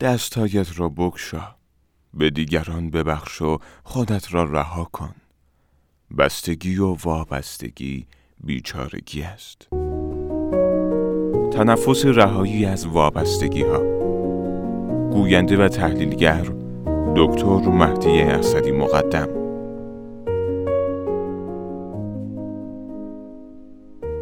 دستهایت را بکشا به دیگران ببخش و خودت را رها کن. بستگی و وابستگی بیچارگی است. تنفس رهایی از وابستگی ها گوینده و تحلیلگر دکتر مهدی اسدی مقدم.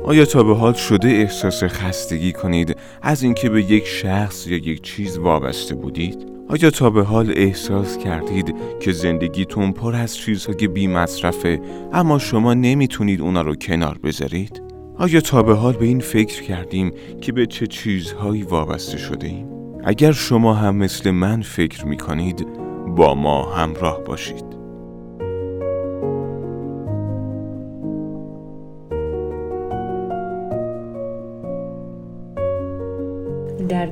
آیا تا به حال شده احساس خستگی کنید از اینکه به یک شخص یا یک چیز وابسته بودید؟ آیا تا به حال احساس کردید که زندگیتون پر از چیزهای بی مصرفه اما شما نمی‌تونید اونا رو کنار بذارید؟ آیا تا به حال به این فکر کردیم که به چه چیزهایی وابسته شده ایم؟ اگر شما هم مثل من فکر می کنید با ما همراه باشید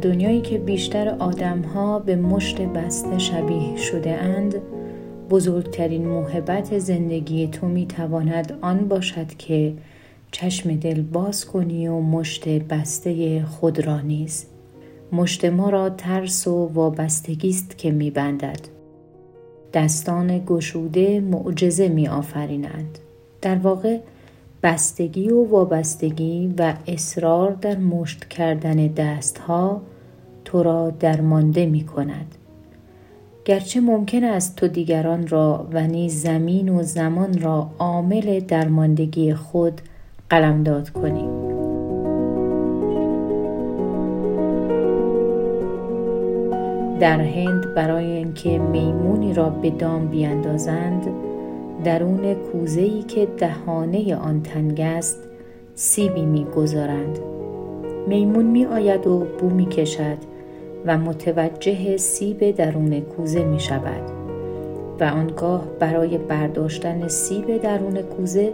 دنیایی که بیشتر آدمها به مشت بسته شبیه شده اند بزرگترین محبت زندگی تو می تواند آن باشد که چشم دل باز کنی و مشت بسته خود را نیز. مشت ما را ترس و وابستگی است که می بندد دستان گشوده معجزه می آفرینند در واقع بستگی و وابستگی و اصرار در مشت کردن دستها تو را درمانده می کند. گرچه ممکن است تو دیگران را و نیز زمین و زمان را عامل درماندگی خود قلمداد کنی. در هند برای اینکه میمونی را به دام بیاندازند درون کوزه‌ای که دهانه آن تنگ است سیبی می‌گذارند میمون می آید و بو می کشد و متوجه سیب درون کوزه می شود و آنگاه برای برداشتن سیب درون کوزه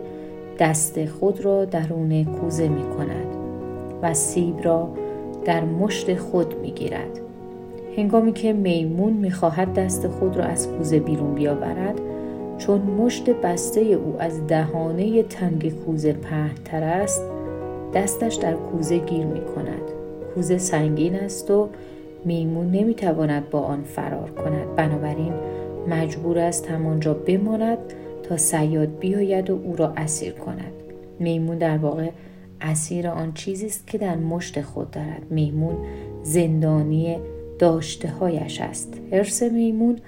دست خود را درون کوزه می کند و سیب را در مشت خود می گیرد. هنگامی که میمون می خواهد دست خود را از کوزه بیرون بیاورد چون مشت بسته او از دهانه تنگ کوزه پهنتر است دستش در کوزه گیر می کند کوزه سنگین است و میمون نمی تواند با آن فرار کند. بنابراین مجبور است همانجا بماند تا سیاد بیاید و او را اسیر کند. میمون در واقع اسیر آن چیزی است که در مشت خود دارد. میمون زندانی داشته هایش است. حرس میمون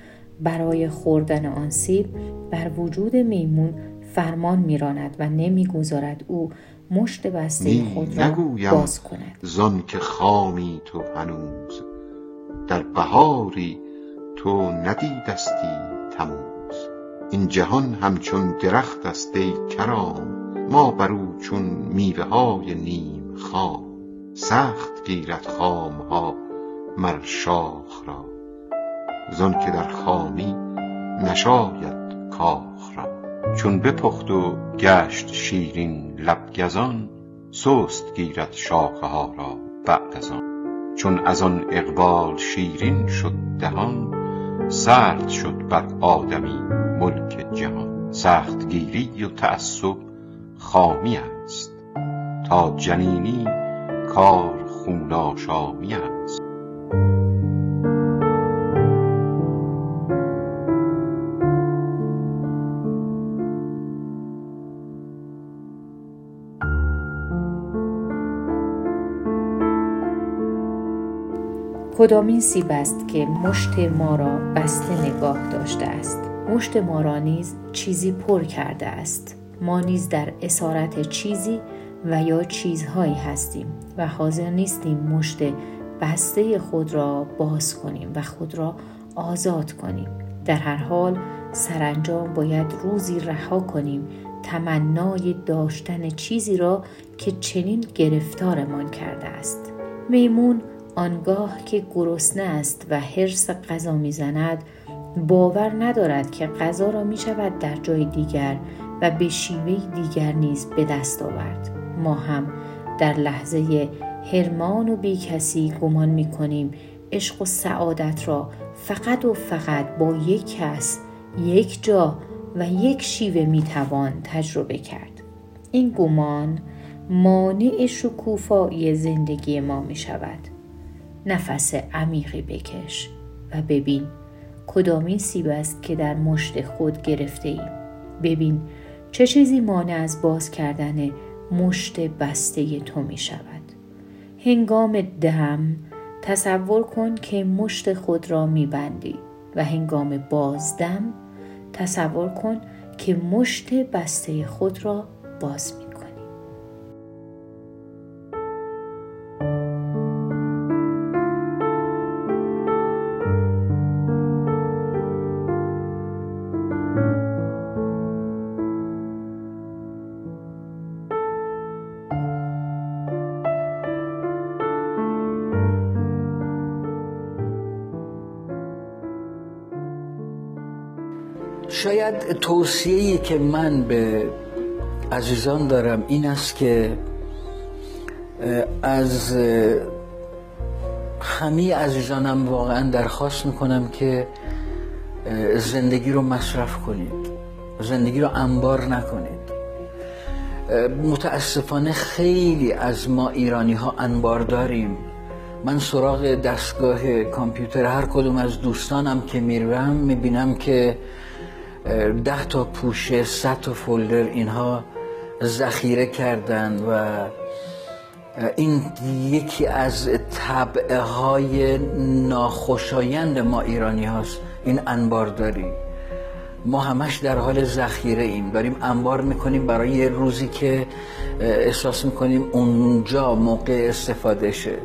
برای خوردن آن سیب بر وجود میمون فرمان میراند و نمی‌گذارد او مشت بسته خود را باز کند. زان که خامی تو هنوز. در بهاری تو ندیدستی تموز. این جهان همچون درخت است ای کرام. ما بر او چون میوه های نیم خام. سخت گیرد خام ها مر شاخ را. زان که در خامی نشاید کاخ را. چون بپخت و گشت شیرین لب گزان سست گیرد شاخه ها را بعد از آن. چون از آن اقبال شیرین شد دهان سرد شد بر آدمی ملک جهان. سخت گیری و تعصب خامی است. تا جنینی کار خون آشامی است. کدامین سیب است که مشت ما را بسته نگاه داشته است؟ مشت ما را نیز چیزی پر کرده است. ما نیز در اسارت چیزی و یا چیزهایی هستیم و حاضر نیستیم مشت بسته خود را باز کنیم و خود را آزاد کنیم. در هر حال سرانجام باید روزی رها کنیم تمنای داشتن چیزی را که چنین گرفتارمان کرده است. میمون آنگاه که گرسنه است و حرس غذا می‌زند باور ندارد که غذا را می شود در جای دیگر و به شیوه دیگر نیز به دست آورد. ما هم در لحظه هرمان و بی کسی گمان می کنیم عشق و سعادت را فقط و فقط با یک کس یک جا و یک شیوه می توان تجربه کرد. این گمان مانع شکوفایی زندگی ما می شود نفس عمیقی بکش و ببین کدامین سیب است که در مشت خود گرفته ای. ببین چه چیزی مانع از باز کردن مشت بسته تو می شود. هنگام دم تصور کن که مشت خود را می بندی و هنگام بازدم تصور کن که مشت بسته خود را باز شاید توصیه‌ای که من به عزیزان دارم این است که از همه عزیزانم واقعا درخواست می‌کنم که زندگی رو مصرف کنید زندگی رو انبار نکنید. متاسفانه خیلی از ما ایرانی ها انبار داریم. من سراغ دستگاه کامپیوتر هر کدوم از دوستانم که می‌روم می‌بینم که ده تا پوشه صد تا فولدر اینها ذخیره کردن و این یکی از طبعه های ناخوشایند ما ایرانی هاست این انبارداری ما همش در حال ذخیره ایم. داریم انبار می‌کنیم برای یه روزی که احساس می‌کنیم اونجا موقع استفاده شه.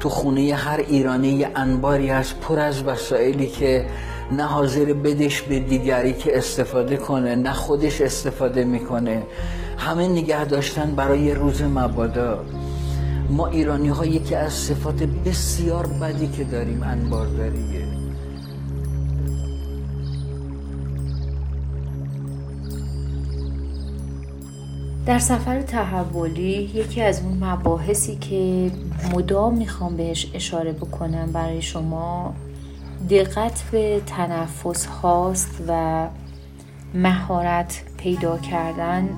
تو خونه هر ایرانی یه انباری هست پر از وسایلی که نه حاضر بدش به دیگری که استفاده کنه نه خودش استفاده می‌کنه. همه نگه داشتن برای روز مبادا. ما ایرانی ها یکی از صفات بسیار بدی که داریم انبارداریه. در سفر تحولی یکی از اون مباحثی که مدام می‌خوام بهش اشاره بکنم برای شما دقت به تنفس هاست و مهارت پیدا کردن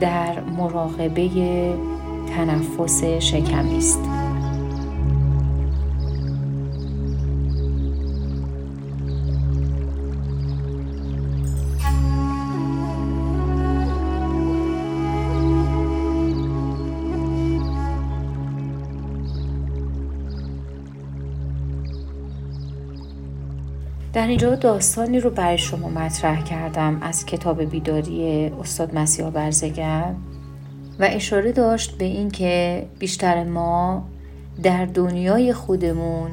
در مراقبه تنفس شکمی است. در اینجا داستانی رو برای شما مطرح کردم از کتاب بیداری استاد مسیح برزگر و اشاره داشت به اینکه بیشتر ما در دنیای خودمون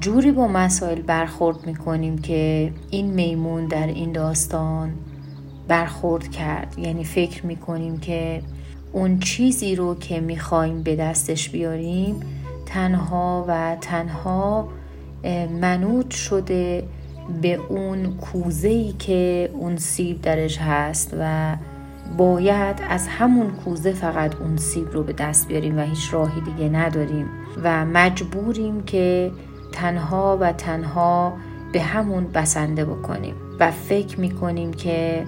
جوری با مسائل برخورد می‌کنیم که این میمون در این داستان برخورد کرد. یعنی فکر می‌کنیم که اون چیزی رو که می‌خوایم به دستش بیاریم تنها و تنها منوط شده به اون کوزه که اون سیب درش هست و باید از همون کوزه فقط اون سیب رو به دست بیاریم و هیچ راهی دیگه نداریم و مجبوریم که تنها و تنها به همون بسنده بکنیم و فکر می‌کنیم که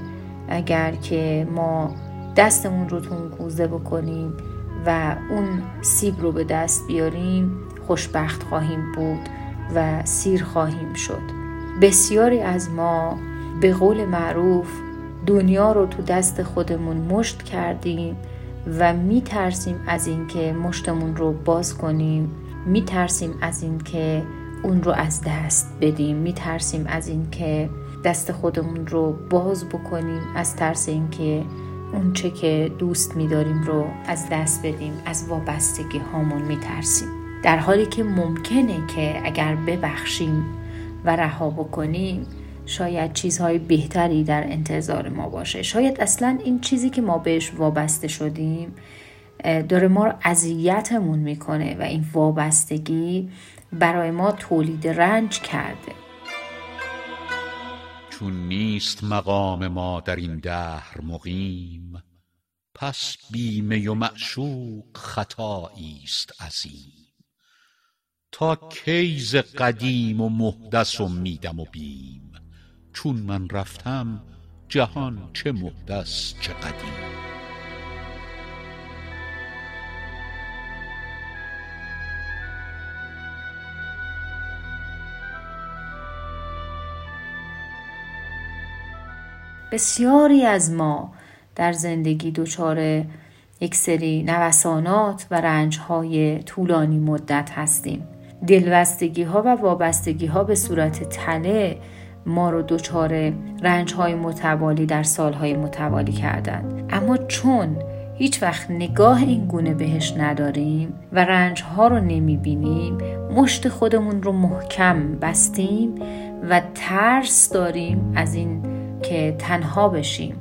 اگر که ما دستمون رو تو اون کوزه بکنیم و اون سیب رو به دست بیاریم خوشبخت خواهیم بود. و سیر خواهیم شد. بسیاری از ما به قول معروف دنیا رو تو دست خودمون مشت کردیم و می ترسیم از اینکه مشتمون رو باز کنیم می ترسیم از اینکه اون رو از دست بدیم می ترسیم از اینکه دست خودمون رو باز بکنیم از ترس اینکه اون چه که دوست میداریم رو از دست بدیم از وابستگی هامون می ترسیم در حالی که ممکنه که اگر ببخشیم و رها بکنیم شاید چیزهای بهتری در انتظار ما باشه. شاید اصلا این چیزی که ما بهش وابسته شدیم داره ما رو اذیتمون می‌کنه و این وابستگی برای ما تولید رنج کرده. چون نیست مقام ما در این دهر مقیم پس بیمه و معشوق خطایی است عظیم. تا کیز قدیم و محدث و میدم و بیم. چون من رفتم جهان چه محدث چه قدیم. بسیاری از ما در زندگی دچار یک سری نوسانات و رنجهای طولانی مدت هستیم. دلبستگی ها و وابستگی ها به صورت تله ما رو دچار رنج های متوالی در سالهای متوالی کردن. اما چون هیچ وقت نگاه این گونه بهش نداریم و رنج ها رو نمی بینیم مشت خودمون رو محکم بستیم و ترس داریم از این که تنها بشیم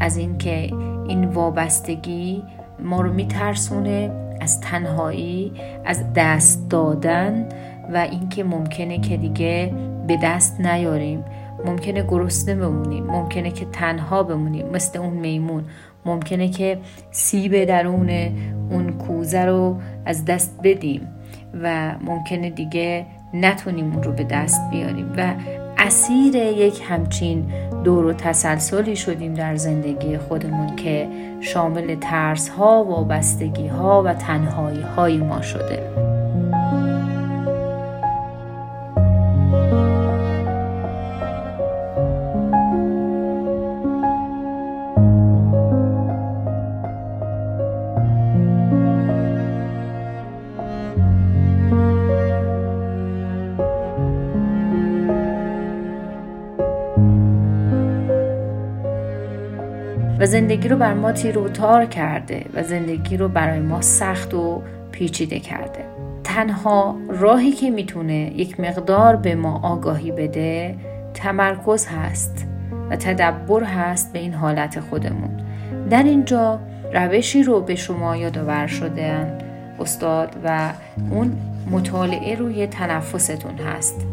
از این که این وابستگی ما رو میترسونه از تنهایی از دست دادن و اینکه ممکنه که دیگه به دست نیاریم. ممکنه گرسنه بمونیم. ممکنه که تنها بمونیم. مثل اون میمون. ممکنه که سیب درون اون کوزه رو از دست بدیم و ممکنه دیگه نتونیم اون رو به دست بیاریم. و اسیر یک همچین دور و تسلسلی شدیم در زندگی خودمون که شامل ترس ها و بستگی ها و تنهایی های ما شده. زندگی رو بر ما تیر و تار کرده و زندگی رو برای ما سخت و پیچیده کرده. تنها راهی که می‌تونه یک مقدار به ما آگاهی بده تمرکز هست و تدبر هست به این حالت خودمون. در اینجا روشی رو به شما یادآور شدن استاد و اون مطالعه روی تنفستون هست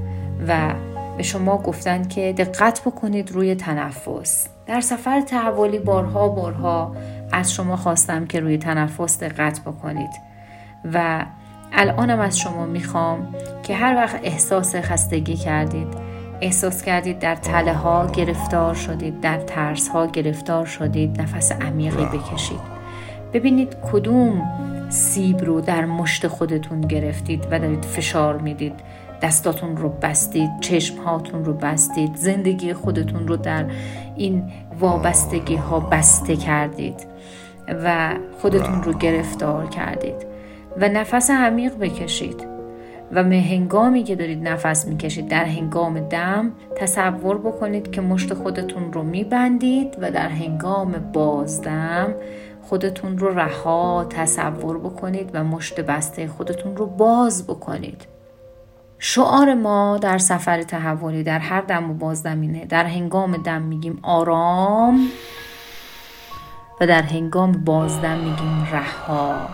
و به شما گفتن که دقت بکنید روی تنفس. در سفر تحولی بارها بارها از شما خواستم که روی تنفس دقت بکنید و الانم از شما می‌خوام که هر وقت احساس خستگی کردید احساس کردید در تله ها گرفتار شدید در ترس ها گرفتار شدید نفس عمیقی بکشید. ببینید کدوم سیب رو در مشت خودتون گرفتید و دارید فشار می‌دید. دستاتون رو بستید چشم هاتون رو بستید زندگی خودتون رو در این وابستگی ها بسته کردید و خودتون رو گرفتار کردید. و نفس عمیق بکشید. و به هنگامی که دارید نفس می‌کشید در هنگام دم تصور بکنید که مشت خودتون رو میبندید و در هنگام بازدم خودتون رو رها تصور بکنید و مشت بسته خودتون رو باز بکنید. شعار ما در سفر تحولی در هر دم و بازدمینه در هنگام دم میگیم آرام و در هنگام بازدم میگیم رها.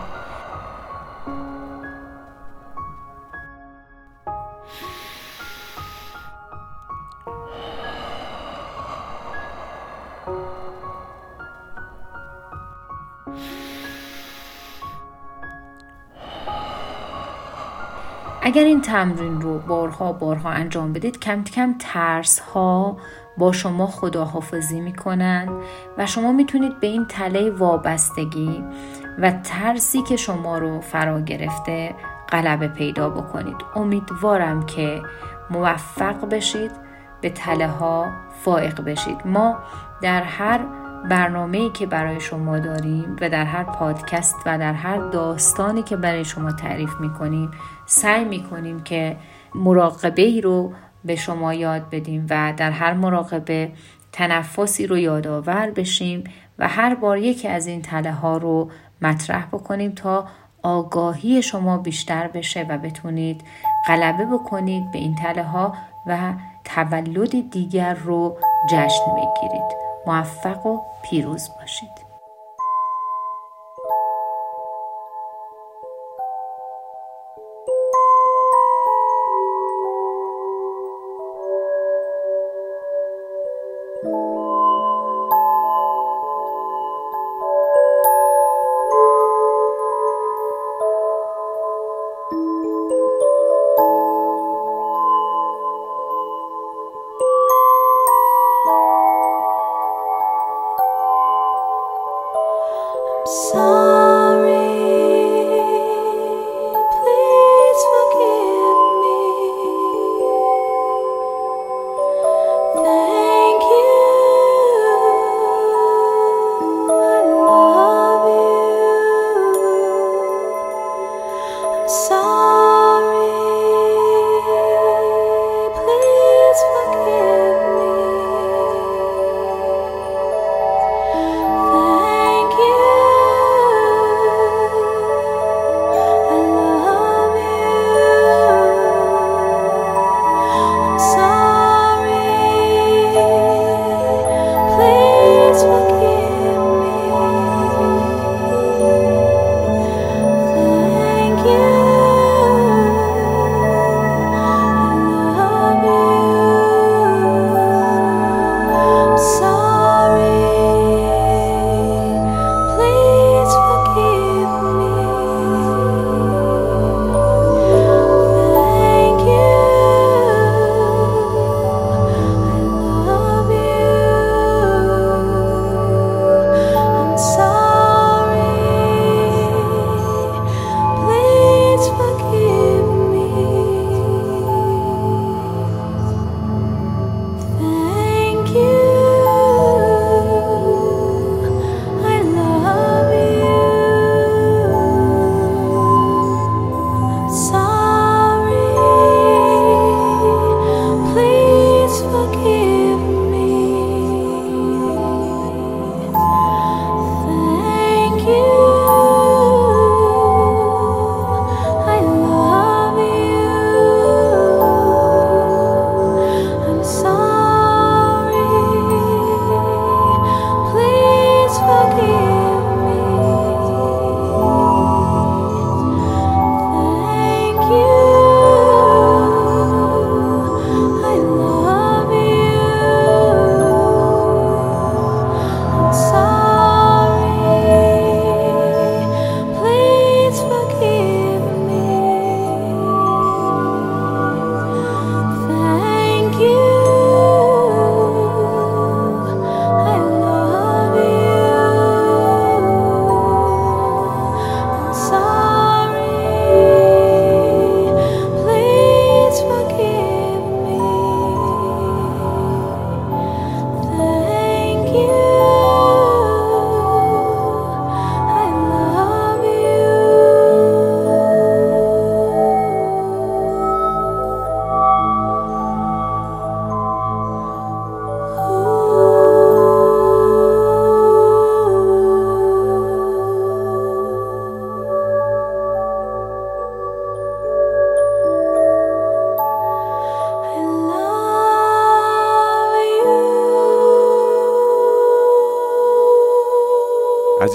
اگر این تمرین رو بارها بارها انجام بدید کم کم ترس ها با شما خداحافظی می‌کنن و شما می‌تونید به این تله وابستگی و ترسی که شما رو فرا گرفته غلبه پیدا بکنید. امیدوارم که موفق بشید به تله ها فائق بشید. ما در هر برنامه‌ای که برای شما داریم و در هر پادکست و در هر داستانی که برای شما تعریف می‌کنیم سعی می‌کنیم که مراقبه ای رو به شما یاد بدیم و در هر مراقبه تنفسی رو یادآور بشیم و هر بار یکی از این تله ها رو مطرح بکنیم تا آگاهی شما بیشتر بشه و بتونید غلبه بکنید به این تله ها و تولد دیگر رو جشن بگیرید. موفق و پیروز باشید.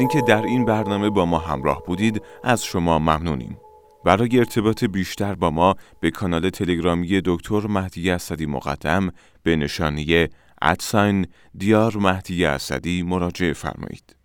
اینکه در این برنامه با ما همراه بودید از شما ممنونیم. برای ارتباط بیشتر با ما به کانال تلگرامی دکتر مهدی اسدی مقدم به نشانی ادساین دیار مهدی اسدی مراجعه فرمایید.